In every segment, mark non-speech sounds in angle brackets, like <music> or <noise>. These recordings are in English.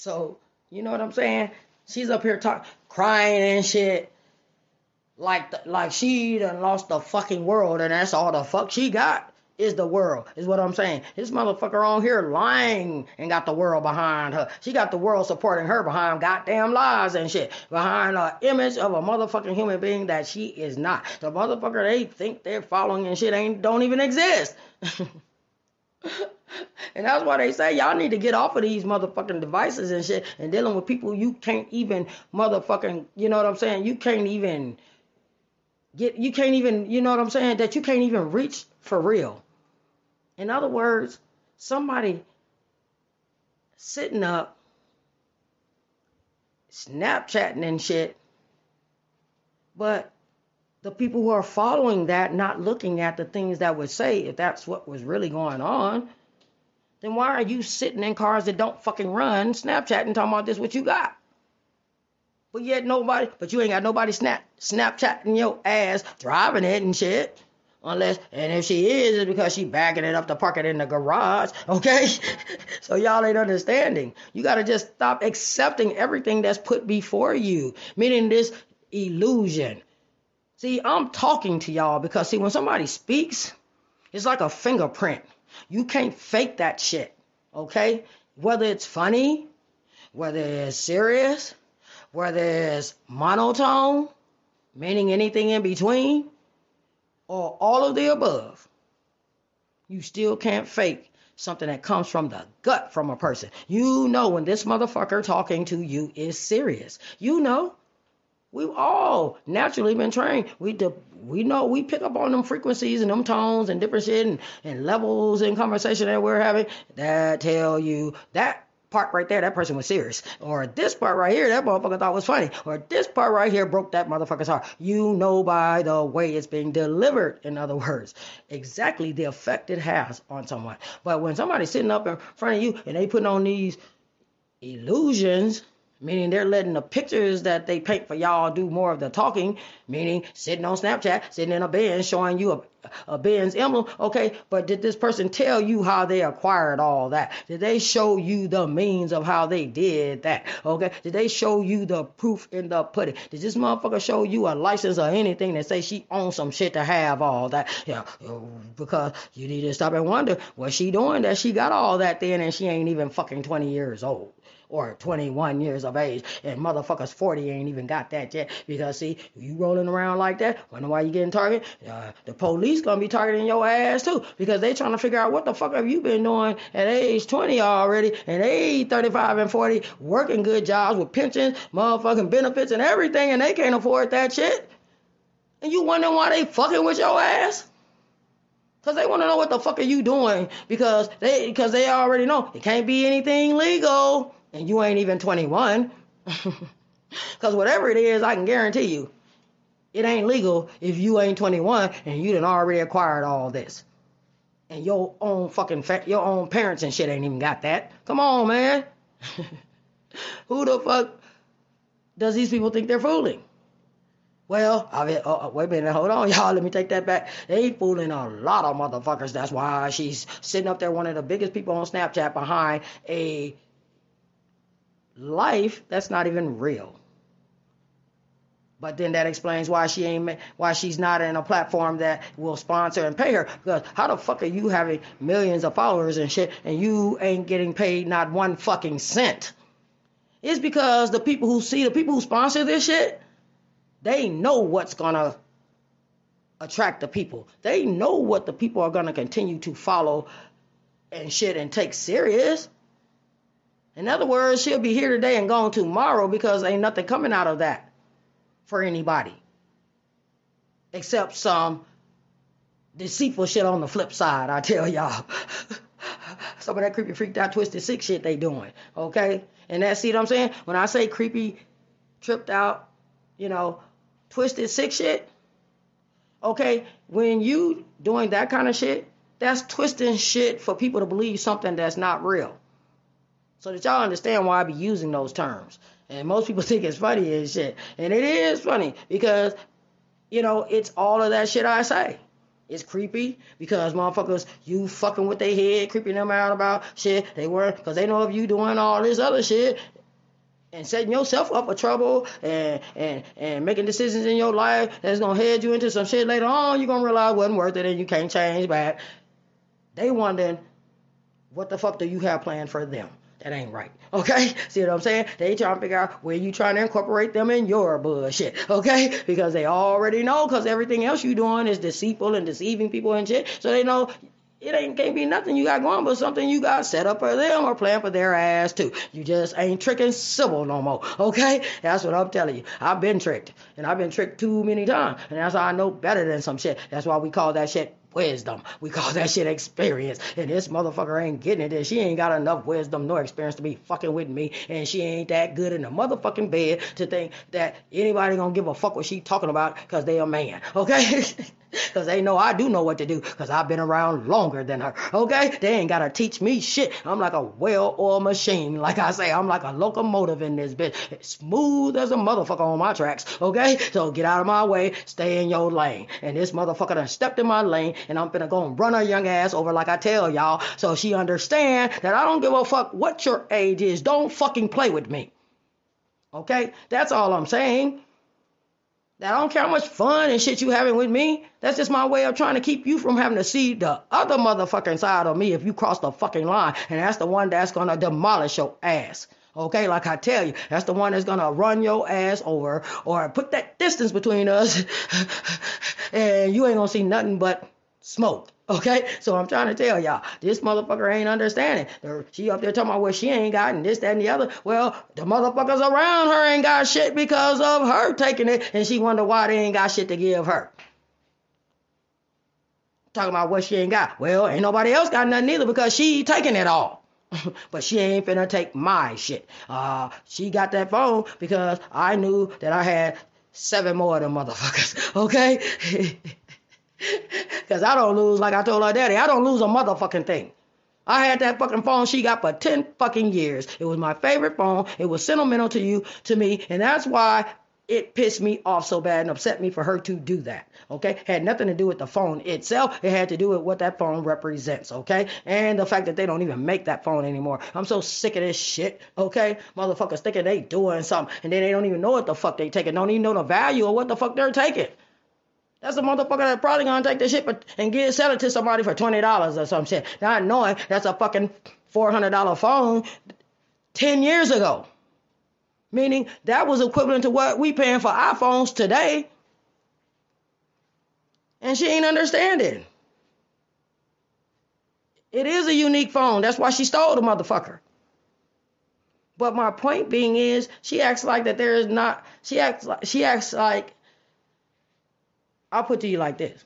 So, you know what I'm saying? She's up here talking, crying and shit. Like, the, like she done lost the fucking world and that's all the fuck she got is the world, is what I'm saying. This motherfucker on here lying and got the world behind her. She got the world supporting her behind goddamn lies and shit. Behind an image of a motherfucking human being that she is not. The motherfucker they think they're following and shit ain't don't even exist. <laughs> and that's why they say y'all need to get off of these motherfucking devices and shit and dealing with people you can't even motherfucking, you know what I'm saying? You can't even get, you can't even, you know what I'm saying? That you can't even reach for real. In other words, somebody sitting up, Snapchatting and shit, but the people who are following that not looking at the things that would say if that's what was really going on, then why are you sitting in cars that don't fucking run, Snapchatting, talking about this what you got? But yet nobody, but you ain't got nobody snap Snapchatting your ass driving it and shit. Unless, and if she is, it's because she backing it up to park it in the garage. <laughs> Okay? <laughs> so y'all ain't understanding. You got to just stop accepting everything that's put before you. Meaning this illusion. See, I'm talking to y'all because, see, when somebody speaks, it's like a fingerprint. You can't fake that shit. Okay? Whether it's funny, whether it's serious, whether it's monotone, meaning anything in between or all of the above, you still can't fake something that comes from the gut from a person. You know when this motherfucker talking to you is serious. You know. We've all naturally been trained. We de- we know we pick up on them frequencies and them tones and different shit and, and levels in conversation that we're having that tell you that part right there, that person was serious. Or this part right here, that motherfucker thought was funny. Or this part right here broke that motherfucker's heart. You know by the way it's being delivered, in other words, exactly the effect it has on someone. But when somebody's sitting up in front of you and they putting on these illusions, meaning they're letting the pictures that they paint for y'all do more of the talking, meaning sitting on Snapchat, sitting in a Benz, showing you a, a emblem. Okay, but did this person tell you how they acquired all that? Did they show you the means of how they did that? Okay, did they show you the proof in the pudding? Did this motherfucker show you a license or anything that say she owns some shit to have all that? Yeah, uh, because you need to stop and wonder what she doing that she got all that then and she ain't even fucking 20 years old or 21 years of age, and motherfuckers 40 ain't even got that yet. Because see, you rolling around like that, wonder why you getting targeted? Uh, the police gonna be targeting your ass too, because they trying to figure out what the fuck have you been doing at age 20 already, and age 35 and 40, working good jobs with pensions, motherfucking benefits, and everything, and they can't afford that shit. And you wondering why they fucking with your ass? Cause they want to know what the fuck are you doing because they because they already know it can't be anything legal and you ain't even 21. <laughs> Because whatever it is, I can guarantee you, it ain't legal if you ain't 21 and you done already acquired all this. And your own fucking, fa- your own parents and shit ain't even got that. Come on, man. <laughs> Who the fuck does these people think they're fooling? Well, I mean, oh, oh, wait a minute, hold on, <laughs> y'all. Let me take that back. They ain't fooling a lot of motherfuckers. That's why she's sitting up there, one of the biggest people on Snapchat, behind a life that's not even real. But then that explains why she ain't why she's not in a platform that will sponsor and pay her. Because how the fuck are you having millions of followers and shit and you ain't getting paid not one fucking cent? It's because the people who see the people who sponsor this shit, they know what's gonna attract the people. They know what the people are gonna continue to follow and shit and take serious. In other words, she'll be here today and gone tomorrow because ain't nothing coming out of that for anybody. Except some deceitful shit on the flip side, I tell y'all. <laughs> some of that creepy freaked out twisted sick shit they doing. Okay? And that see what I'm saying? When I say creepy, tripped out, you know, twisted sick shit, okay, when you doing that kind of shit, that's twisting shit for people to believe something that's not real. So that y'all understand why I be using those terms. And most people <laughs> think it's funny and shit. And it is funny because, you know, it's all of that shit I say. It's creepy because motherfuckers, you fucking with their head, creeping them out about shit they weren't, because they know if you doing all this other shit and setting yourself up for trouble and, and, and making decisions in your life that's gonna head you into some shit later on, you're gonna realize it wasn't worth it and you can't change back. They wondering, what the fuck do you have planned for them? That ain't right. Okay? See what I'm saying? They trying to figure out where you trying to incorporate them in your bullshit. Okay? Because they already know because everything else you doing is deceitful and deceiving people and shit. So they know it ain't can't be nothing you got going but something you got set up for them or planned for their ass too. You just ain't tricking civil no more. Okay? That's what I'm telling you. I've been tricked. And I've been tricked too many times. And that's why I know better than some shit. That's why we call that shit wisdom. We call that shit experience. And this motherfucker ain't getting it. And she ain't got enough wisdom nor experience to be fucking with me. And she ain't that good in the motherfucking bed to think that anybody gonna give a fuck what she talking about because they a man. Okay? <laughs> <laughs> Because they know I do know what to do because I've been around longer than her. Okay? They ain't got to teach me shit. I'm like a well oiled machine. Like I say, I'm like a locomotive in this bitch. It's smooth as a motherfucker on my tracks. Okay? So get out of my way. Stay in your lane. And this motherfucker done stepped in my lane and I'm finna go and run her young ass over like I tell y'all. So she understand that I don't give a fuck what your age is. Don't fucking play with me. Okay? That's all I'm saying. That I don't care how much fun and shit you having with me. That's just my way of trying to keep you from having to see the other motherfucking side of me if you cross the fucking line. And that's the one that's gonna demolish your ass. Okay, like I tell you, that's the one that's gonna run your ass over or put that distance between us, <laughs> and you ain't gonna see nothing but smoke. Okay, so I'm trying to tell y'all, this motherfucker ain't understanding. She up there talking about what she ain't got and this, that, and the other. Well, the motherfuckers around her ain't got shit because of her taking it, and she wonder why they ain't got shit to give her. Talking about what she ain't got. Well, ain't nobody else got nothing either because she taking it all. <laughs> but she ain't finna take my shit. Uh, she got that phone because I knew that I had seven more of them motherfuckers. <laughs> Okay. <laughs> <laughs> Because I don't lose, like I told her daddy, I don't lose a motherfucking thing. I had that fucking phone she got for 10 fucking years. It was my favorite phone. It was sentimental to you, to me, and that's why it pissed me off so bad and upset me for her to do that. Okay? Had nothing to do with the phone itself. It had to do with what that phone represents. Okay? And the fact that they don't even make that phone anymore. I'm so sick of this shit. Okay? Motherfuckers thinking they doing something and then they don't even know what the fuck they taking. Don't even know the value of what the fuck they're taking. That's a motherfucker that probably gonna take this shit and get sell it to somebody for twenty dollars or some shit. Not knowing that's a fucking four hundred dollar phone ten years ago. Meaning that was equivalent to what we paying for iPhones today. And she ain't understanding. It is a unique phone. That's why she stole the motherfucker. But my point being is, she acts like that there is not. She acts like she acts like I'll put to you like this.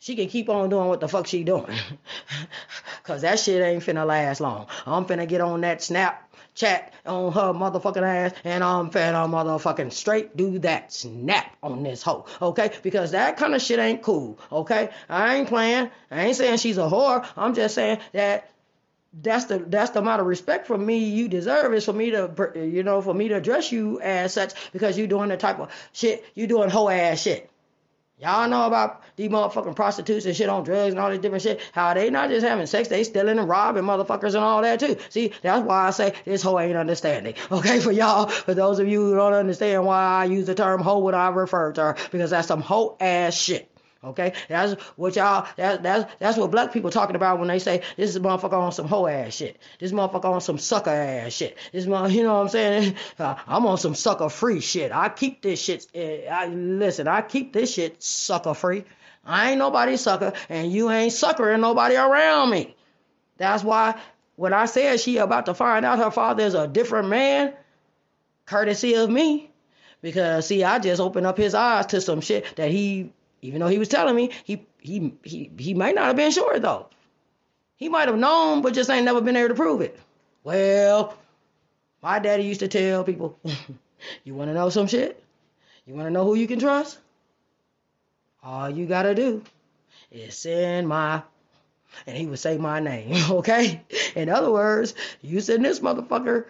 She can keep on doing what the fuck she doing. <laughs> Cause that shit ain't finna last long. I'm finna get on that snap chat on her motherfucking ass and I'm finna motherfucking straight do that snap on this hoe. Okay? Because that kind of shit ain't cool. Okay? I ain't playing. I ain't saying she's a whore. I'm just saying that that's the that's the amount of respect for me you deserve is for me to you know for me to address you as such because you doing the type of shit you doing hoe ass shit Y'all know about these motherfucking prostitutes and shit on drugs and all this different shit. How they not just having sex, they stealing and robbing motherfuckers and all that too. See, that's why I say this hoe ain't understanding. <laughs> Okay, for y'all, for those of you who don't understand why I use the term hoe when I refer to her, because that's some hoe ass shit. Okay, that's what y'all. That, that's that's what black people talking about when they say this is motherfucker on some hoe ass shit. This motherfucker on some sucker ass shit. This mother, <laughs> you know what I'm saying? <laughs> Uh, I'm on some sucker free shit. I keep this shit. Uh, I listen. I keep this shit sucker free. I ain't nobody sucker, and you ain't suckering nobody around me. That's why when I said she about to find out her father is a different man, courtesy of me, because see, I just opened up his eyes to some shit that he even though he was telling me, he he he he might not have been sure though. He might have known, but just ain't never been able to prove it. Well, my daddy used to tell people, <laughs> you want to know some shit? You want to know who you can trust? All you gotta do is send my, and he would say my name, <laughs> okay? In other words, you send this motherfucker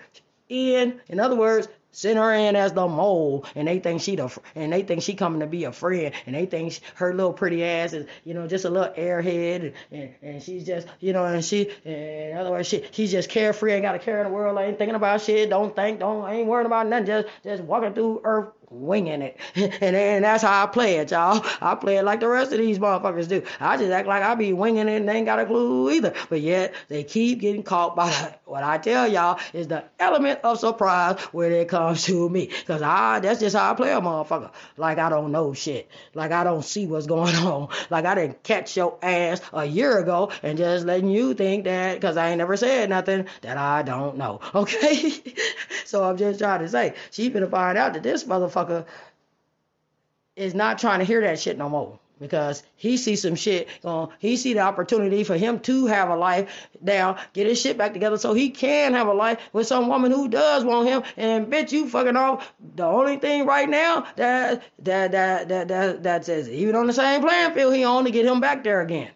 in. In other words, Send her in as the mole, and they think she the and they think she coming to be a friend, and they think she, her little pretty ass is you know just a little airhead, and, and she's just you know and she in other words she she's just carefree, ain't got a care in the world, ain't thinking about shit, don't think, don't ain't worrying about nothing, just just walking through earth winging it. <laughs> and, and that's how I play it, y'all. I play it like the rest of these motherfuckers do. I just act like I be winging it and they ain't got a clue either. But yet they keep getting caught by the, <laughs> what I tell y'all is the element of surprise when it comes to me. Cause I that's just how I play a motherfucker. Like I don't know shit. Like I don't see what's <laughs> going on. Like I didn't catch your ass a year ago and just letting you think that cause I ain't never said nothing that I don't know. Okay? so I'm just trying to say she's gonna find out that this motherfucker motherfucker is not trying to hear that shit no more. Because he see some shit going he see the opportunity for him to have a life now get his shit back together so he can have a life with some woman who does want him. And bitch you fucking off. The only thing right now that that that that that, that says even on the same playing field he only get him back there again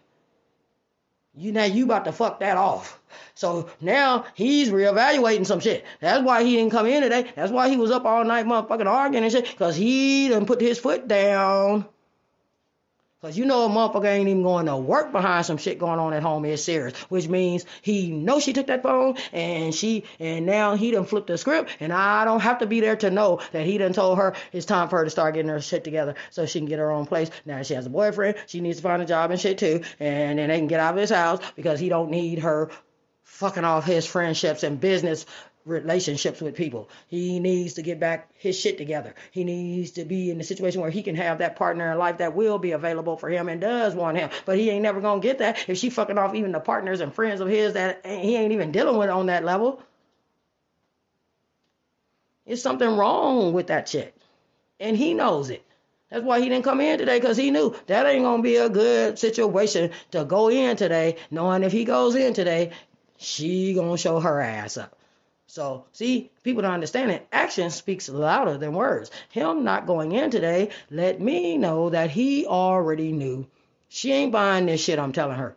you now you about to fuck that off so now he's reevaluating some shit. That's why he didn't come in today. That's why he was up all night motherfucking arguing and shit. Cause he done put his foot down. Cause you know a motherfucker ain't even going to work behind some shit going on at home is serious. Which means he knows she took that phone and she and now he done flipped the script and I don't have to be there to know that he done told her it's time for her to start getting her shit together so she can get her own place. Now she has a boyfriend, she needs to find a job and shit too, and then they can get out of his house because he don't need her fucking off his friendships and business relationships with people. He needs to get back his shit together. He needs to be in a situation where he can have that partner in life that will be available for him and does want him. But he ain't never gonna get that if she fucking off even the partners and friends of his that he ain't even dealing with on that level. It's something wrong with that chick. And he knows it. That's why he didn't come in today because he knew that ain't gonna be a good situation to go in today, knowing if he goes in today, she gonna show her ass up. So, see, people don't understand it. Action speaks louder than words. Him not going in today let me know that he already knew. She ain't buying this shit I'm telling her.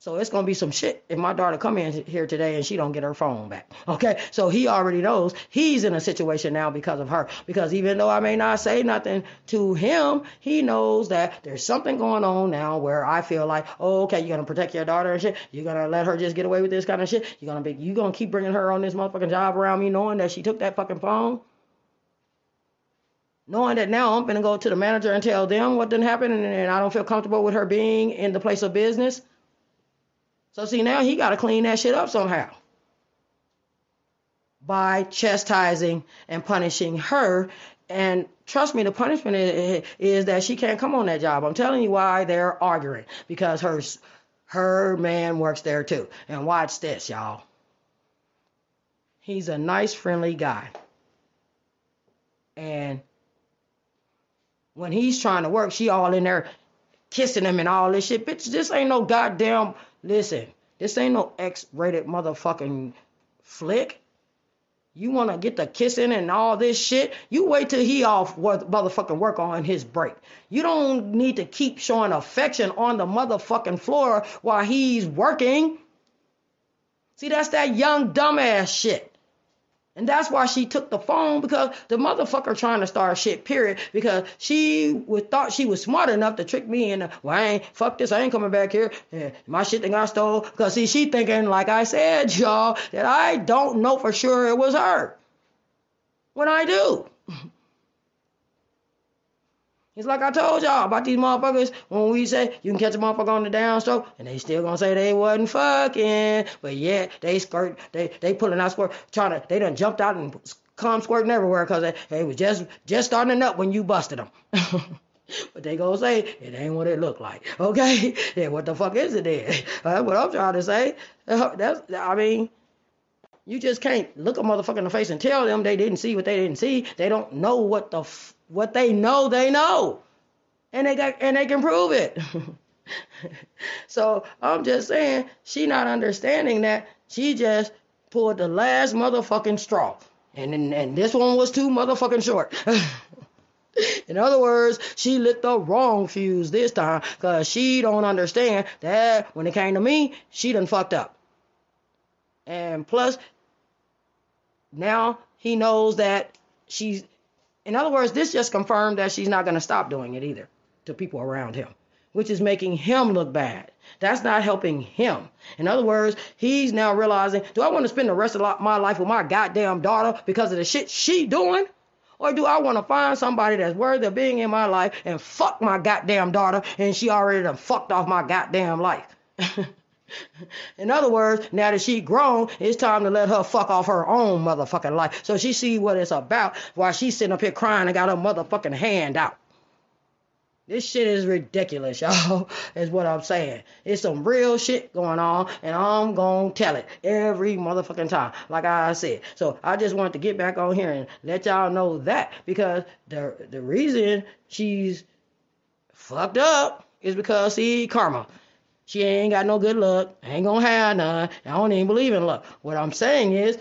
So it's gonna be some shit if my daughter come in here today and she don't get her phone back. <laughs> Okay, so he already knows he's in a situation now because of her. Because even though I may not say nothing to him, he knows that there's something going on now where I feel like, oh, okay, you're gonna protect your daughter and shit. You're gonna let her just get away with this kind of shit. You're gonna be, you gonna keep bringing her on this motherfucking job around me, knowing that she took that fucking phone knowing that now I'm gonna go to the manager and tell them what didn't happen, and, and, I don't feel comfortable with her being in the place of business. So see now he got to clean that shit up somehow by chastising and punishing her. And trust me, the punishment is, is, that she can't come on that job. I'm telling you why they're arguing because her her man works there too. And watch this, y'all. He's a nice, friendly guy. And when he's trying to work, she all in there kissing him and all this shit. Bitch, this ain't no goddamn Listen, this ain't no X-rated motherfucking flick. You want to get the kissing and all this shit? You wait till he off motherfucking work on his break. You don't need to keep showing affection on the motherfucking floor while he's working. See, that's that young dumbass shit. And that's why she took the phone because the motherfucker trying to start shit, period. Because she would thought she was smart enough to trick me and well, I ain't fuck this, I ain't coming back here. Yeah, my shit thing I stole. Cause see, she thinking, like I said, y'all, that I don't know for sure it was her. When I do. It's like I told y'all about these motherfuckers when we say you can catch a motherfucker on the downstroke and they still gonna say they wasn't fucking, but yet they skirt, they they pulling out squirt, trying to, they done jumped out and come squirting everywhere because they, they was just just starting up when you busted them. <laughs> but they gonna say it ain't what it looked like. Okay, <laughs> yeah, what the fuck is it then? <laughs> That's what I'm trying to say. That's I mean. You just can't look a motherfucker in the face and tell them they didn't see what they didn't see. They don't know what the f- what they know, they know. And they got and they can prove it. <laughs> so I'm just saying, she not understanding that she just pulled the last motherfucking straw. And, and, and this one was too motherfucking short. <laughs> In other words, she lit the wrong fuse this time because she don't understand that when it came to me, she done fucked up. And plus, now he knows that she's in other words this just confirmed that she's not going to stop doing it either to people around him which is making him look bad. That's not helping him. In other words he's now realizing do i want to spend the rest of my life with my goddamn daughter because of the shit she doing? Or do I want to find somebody that's worthy of being in my life and fuck my goddamn daughter and she already done fucked off my goddamn life? <laughs> <laughs> In other words, now that she grown, it's time to let her fuck off her own motherfucking life. So she see what it's about while she's sitting up here crying and got her motherfucking hand out. This shit is ridiculous, <laughs> y'all, is what I'm saying. It's some real shit going on, and I'm gonna tell it every motherfucking time, like I said. So I just wanted to get back on here and let y'all know that because the the reason she's fucked up is because see karma. She ain't got no good luck. Ain't gonna have none. I don't even believe in luck. What I'm saying is,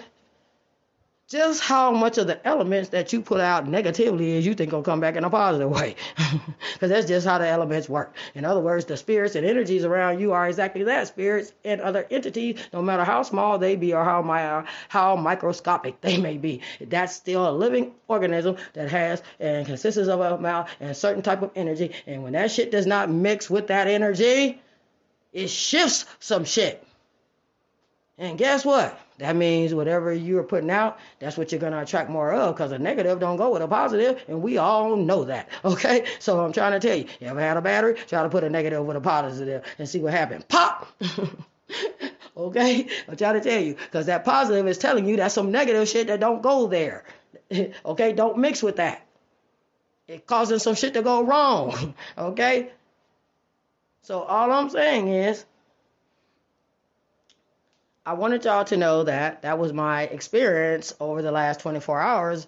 just how much of the elements that you put out negatively is you think gonna come back in a positive way. <laughs> Because that's just how the elements work. In other words, the spirits and energies around you are exactly that. Spirits and other entities, no matter how small they be or how my, how microscopic they may be, that's still a living organism that has and consists of a mouth and certain type of energy. And when that shit does not mix with that energy, it shifts some shit. And guess what? That means whatever you're putting out, that's what you're to attract more of because a negative don't go with a positive, and we all know that. <laughs> Okay? So I'm trying to tell you, you ever had a battery? Try to put a negative with a positive and see what happens. Pop! <laughs> okay? I'm trying to tell you because that positive is telling you that some negative shit that don't go there. <laughs> okay? Don't mix with that. It causing some shit to go wrong. okay? So all I'm saying is, I wanted y'all to know that that was my experience over the last 24 hours.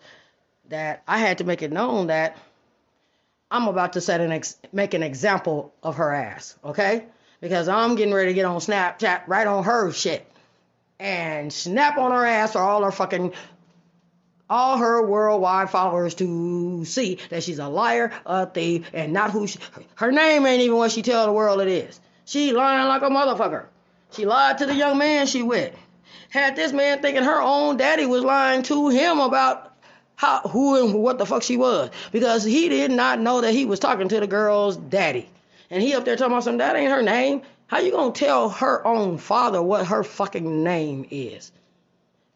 That I had to make it known that I'm about to set an ex- make an example of her ass, okay? Because I'm getting ready to get on Snapchat right on her shit and snap on her ass for all her fucking all her worldwide followers to see that she's a liar, a thief, and not who she, her name ain't even what she tell the world it is. She lying like a motherfucker. She lied to the young man she with. Had this man thinking her own daddy was lying to him about how who and what the fuck she was because he did not know that he was talking to the girl's daddy. And he up there talking about some that ain't her name. How you gonna tell her own father what her fucking name is?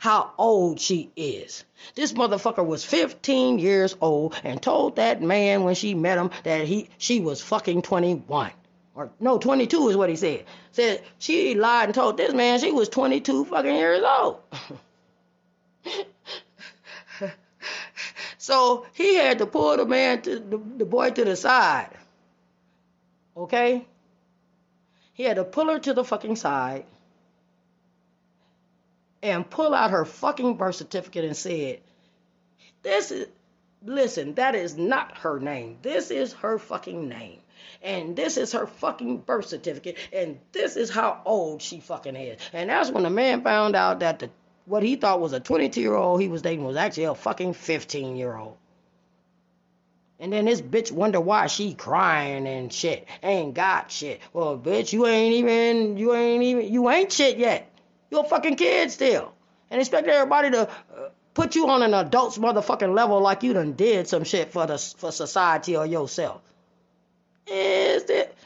How old she is. This motherfucker was 15 years old and told that man when she met him that he she was fucking 21. Or no, 22 is what he said. Said she lied and told this man she was 22 fucking years old. <laughs> so he had to pull the man to the, the boy to the side. Okay? He had to pull her to the fucking side and pull out her fucking birth certificate and said, This is, listen, that is not her name. This is her fucking name. And this is her fucking birth certificate. And this is how old she fucking is. And that's when the man found out that the what he thought was a 22 year old he was dating was actually a fucking 15 year old. And then this bitch wonder why she crying and shit. Ain't got shit. Well, bitch, you ain't even, you ain't even, you ain't shit yet. You're a fucking kid still. And expect everybody to uh, put you on an adult's motherfucking level like you done did some shit for the for society or yourself. Is it?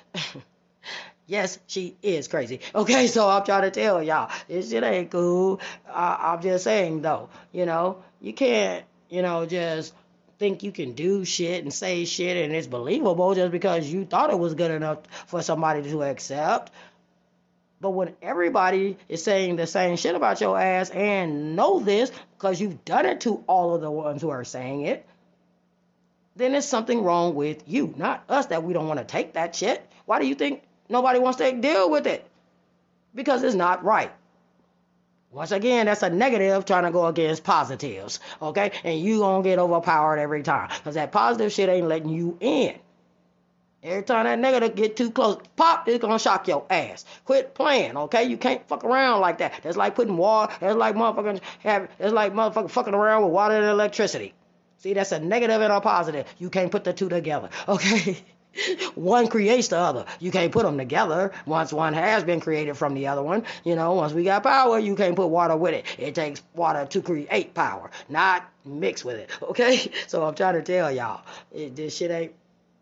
<laughs> yes, she is crazy. Okay, so I'm trying to tell y'all, this shit ain't cool. I, I'm just saying though, you know, you can't, you know, just think you can do shit and say shit and it's believable just because you thought it was good enough for somebody to accept. But when everybody is saying the same shit about your ass and know this because you've done it to all of the ones who are saying it, then there's something wrong with you, not us that we don't want to take that shit. Why do you think nobody wants to deal with it? Because it's not right. Once again, that's a negative trying to go against positives, okay? And you gonna get overpowered every time because that positive shit ain't letting you in. Every time that nigga get too close, pop, it's gonna shock your ass. Quit playing, okay? You can't fuck around like that. That's like putting water. That's like motherfucking have. That's like motherfucking fucking around with water and electricity. See, that's a negative and a positive. You can't put the two together, <laughs> okay? one creates the other. You can't put them together once one has been created from the other one. You know, once we got power, you can't put water with it. It takes water to create power, not mix with it. <laughs> Okay? So I'm trying to tell y'all, it, this shit ain't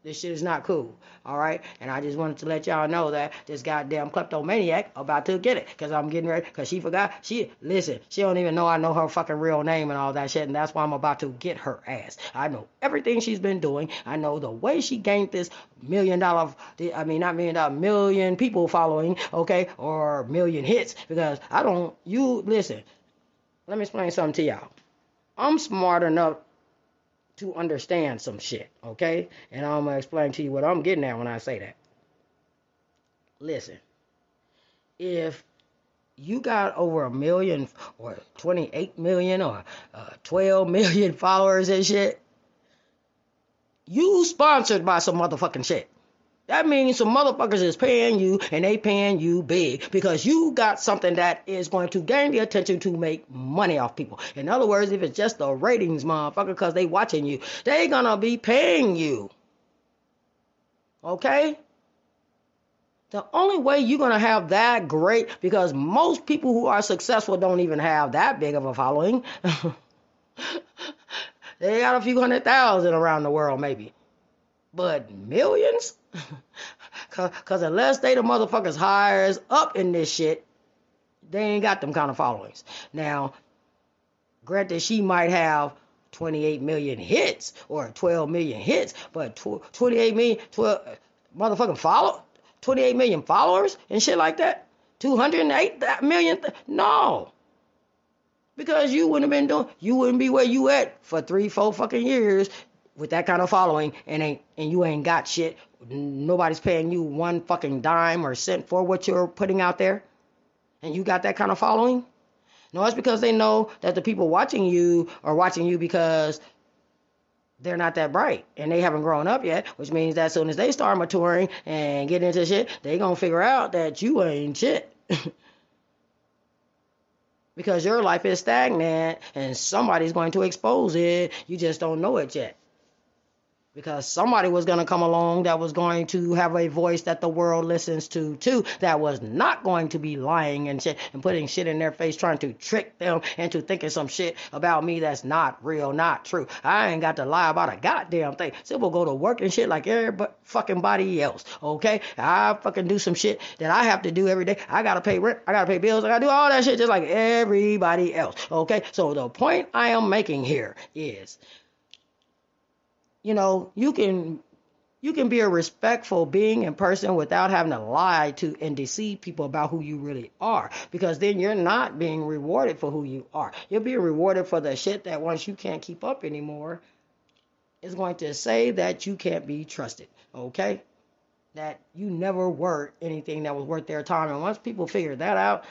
this shit is not cool. All right. And I just wanted to let y'all know that this goddamn kleptomaniac about to get it. Cause I'm getting ready. Cause she forgot. She, listen, she don't even know I know her fucking real name and all that shit. And that's why I'm about to get her ass. I know everything she's been doing. I know the way she gained this million dollar, I mean, not million dollar, million people following. Okay. Or million hits. Because I don't, you, listen, let me explain something to y'all. I'm smart enough to understand some shit, okay? And I'm gonna explain to you what I'm getting at when I say that. Listen, if you got over a million or 28 million or uh, 12 million <laughs> followers and shit, you sponsored by some motherfucking shit. That means some motherfuckers is paying you and they paying you big because you got something that is going to gain the attention to make money off people. In other words, if it's just the ratings, motherfucker, because they watching you, they gonna be paying you. Okay? The only way you're gonna have that great, because most people who are successful don't even have that big of a following. <laughs> they got a few hundred thousand around the world, maybe. But millions? <laughs> Cause unless they the motherfuckers hires up in this shit, they ain't got them kind of followings. Now, granted, she might have 28 million hits or 12 million hits, but 28 million, 12 motherfucking follow, 28 million followers and shit like that. 208 million, th- no. Because you wouldn't have been doing, you wouldn't be where you at for three, four fucking years with that kind of following and ain't and you ain't got shit nobody's paying you one fucking dime or cent for what you're putting out there and you got that kind of following? No it's because they know that the people watching you are watching you because they're not that bright and they haven't grown up yet which means that as soon as they start maturing and get into shit they gonna figure out that you ain't shit. <laughs> Because your life is stagnant and somebody's going to expose it. You just don't know it yet because somebody was going to come along that was going to have a voice that the world listens to too that was not going to be lying and shit and putting shit in their face trying to trick them into thinking some shit about me that's not real not true. I ain't got to lie about a goddamn thing. Simple go to work and shit like everybody fucking body else okay? I fucking do some shit that i have to do every day. I gotta pay rent i gotta pay bills i gotta do all that shit just like everybody else okay? So the point i am making here is you know, you can you can be a respectful being in person without having to lie to and deceive people about who you really are because then you're not being rewarded for who you are. You're being rewarded for the shit that once you can't keep up anymore is going to say that you can't be trusted okay? That you never were anything that was worth their time. And once people figure that out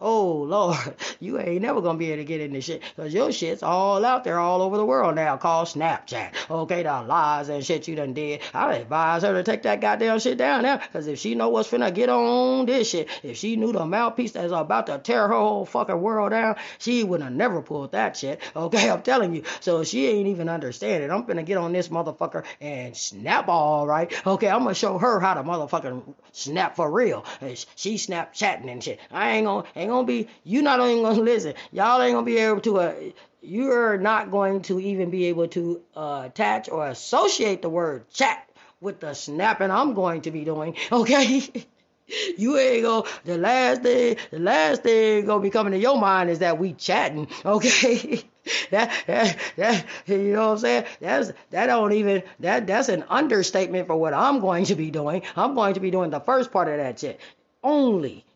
Oh Lord, <laughs> you ain't never gonna be able to get in this shit because your shit's all out there all over the world now called Snapchat. Okay, the lies and shit you done did. I advise her to take that goddamn shit down now because if she know what's finna get on this shit, if she knew the mouthpiece that's about to tear her whole fucking world down, she would have never pulled that shit. <laughs> Okay, I'm telling you. So she ain't even understand it. I'm finna get on this motherfucker and snap all right. Okay, I'm gonna show her how to motherfucking snap for real. She Snapchatting and shit. I ain't gonna ain't gonna be you not only gonna <laughs> listen y'all ain't gonna be able to uh, you're not going to even be able to uh, attach or associate the word chat with the snapping I'm going to be doing <laughs> okay? You ain't gonna the last thing the last thing gonna be coming to your mind is that we chatting <laughs> okay? That, that that you know what I'm saying? That's that don't even that that's an understatement for what I'm going to be doing. I'm going to be doing the first part of that shit only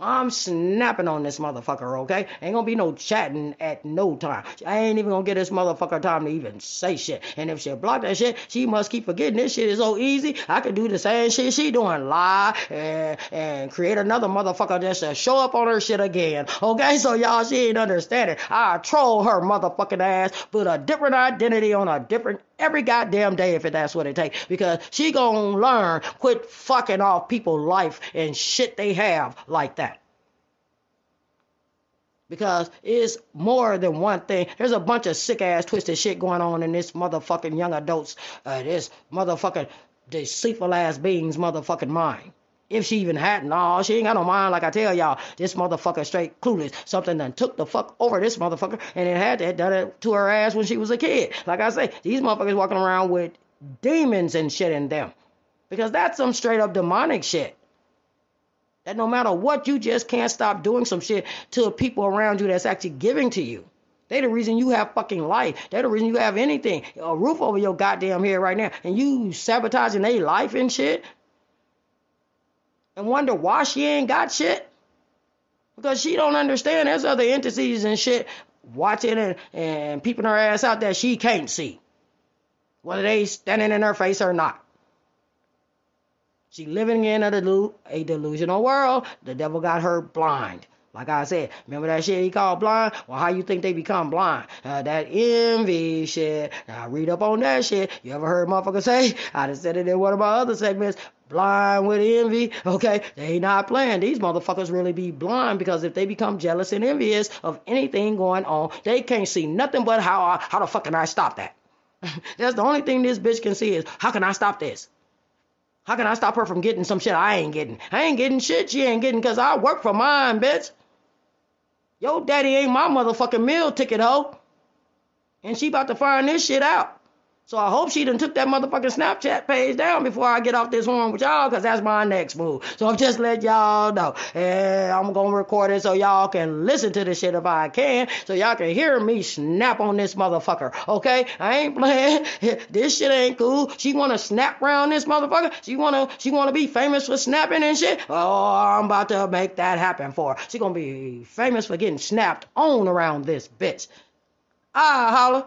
I'm snapping on this motherfucker, okay? Ain't gonna be no chatting at no time. I ain't even gonna get this motherfucker time to even say shit. And if she block that shit, she must keep forgetting this shit is so easy. I could do the same shit she doing, lie and, and create another motherfucker just to show up on her shit again. Okay, so y'all, she ain't understanding. I troll her motherfucking ass, put a different identity on a different every goddamn day if that's what it takes. Because she gonna learn, quit fucking off people's life and shit they have like that because it's more than one thing. There's a bunch of sick ass twisted shit going on in this motherfucking young adults, uh, this motherfucking deceitful ass being's motherfucking mind. If she even had, no, she ain't got no mind. Like I tell y'all, this motherfucker straight clueless. Something done took the fuck over this motherfucker, and it had to done it to her ass when she was a kid. Like I say, these motherfuckers walking around with demons and shit in them, because that's some straight up demonic shit. That no matter what, you just can't stop doing some shit to people around you that's actually giving to you. They the reason you have fucking life. They the reason you have anything. A roof over your goddamn head right now. And you sabotaging their life and shit. And wonder why she ain't got shit. Because she don't understand there's other entities and shit watching and, and peeping her ass out that she can't see. Whether they standing in her face or not. She living in a, delu- a delusional world. The devil got her blind. Like I said, remember that shit he called blind? Well, how you think they become blind? Uh, that envy shit. I read up on that shit. You ever heard motherfucker say? I just said it in one of my other segments. Blind with envy. Okay, they not playing. These motherfuckers really be blind because if they become jealous and envious of anything going on, they can't see nothing but how I, how the fuck can I stop that? <laughs> That's the only thing this bitch can see is how can I stop this? How can I stop her from getting some shit I ain't getting? I ain't getting shit she ain't getting because I work for mine, bitch. Yo daddy ain't my motherfucking meal ticket, hoe. And she about to find this shit out. So I hope she done took that motherfucking Snapchat page down before I get off this horn with y'all, cause that's my next move. So I'm just let y'all know. And I'm gonna record it so y'all can listen to this shit if I can, so y'all can hear me snap on this motherfucker. Okay? I ain't playing. <laughs> This shit ain't cool. She wanna snap around this motherfucker. She wanna she wanna be famous for snapping and shit. Oh, I'm about to make that happen for her. She gonna be famous for getting snapped on around this bitch. Ah, holla.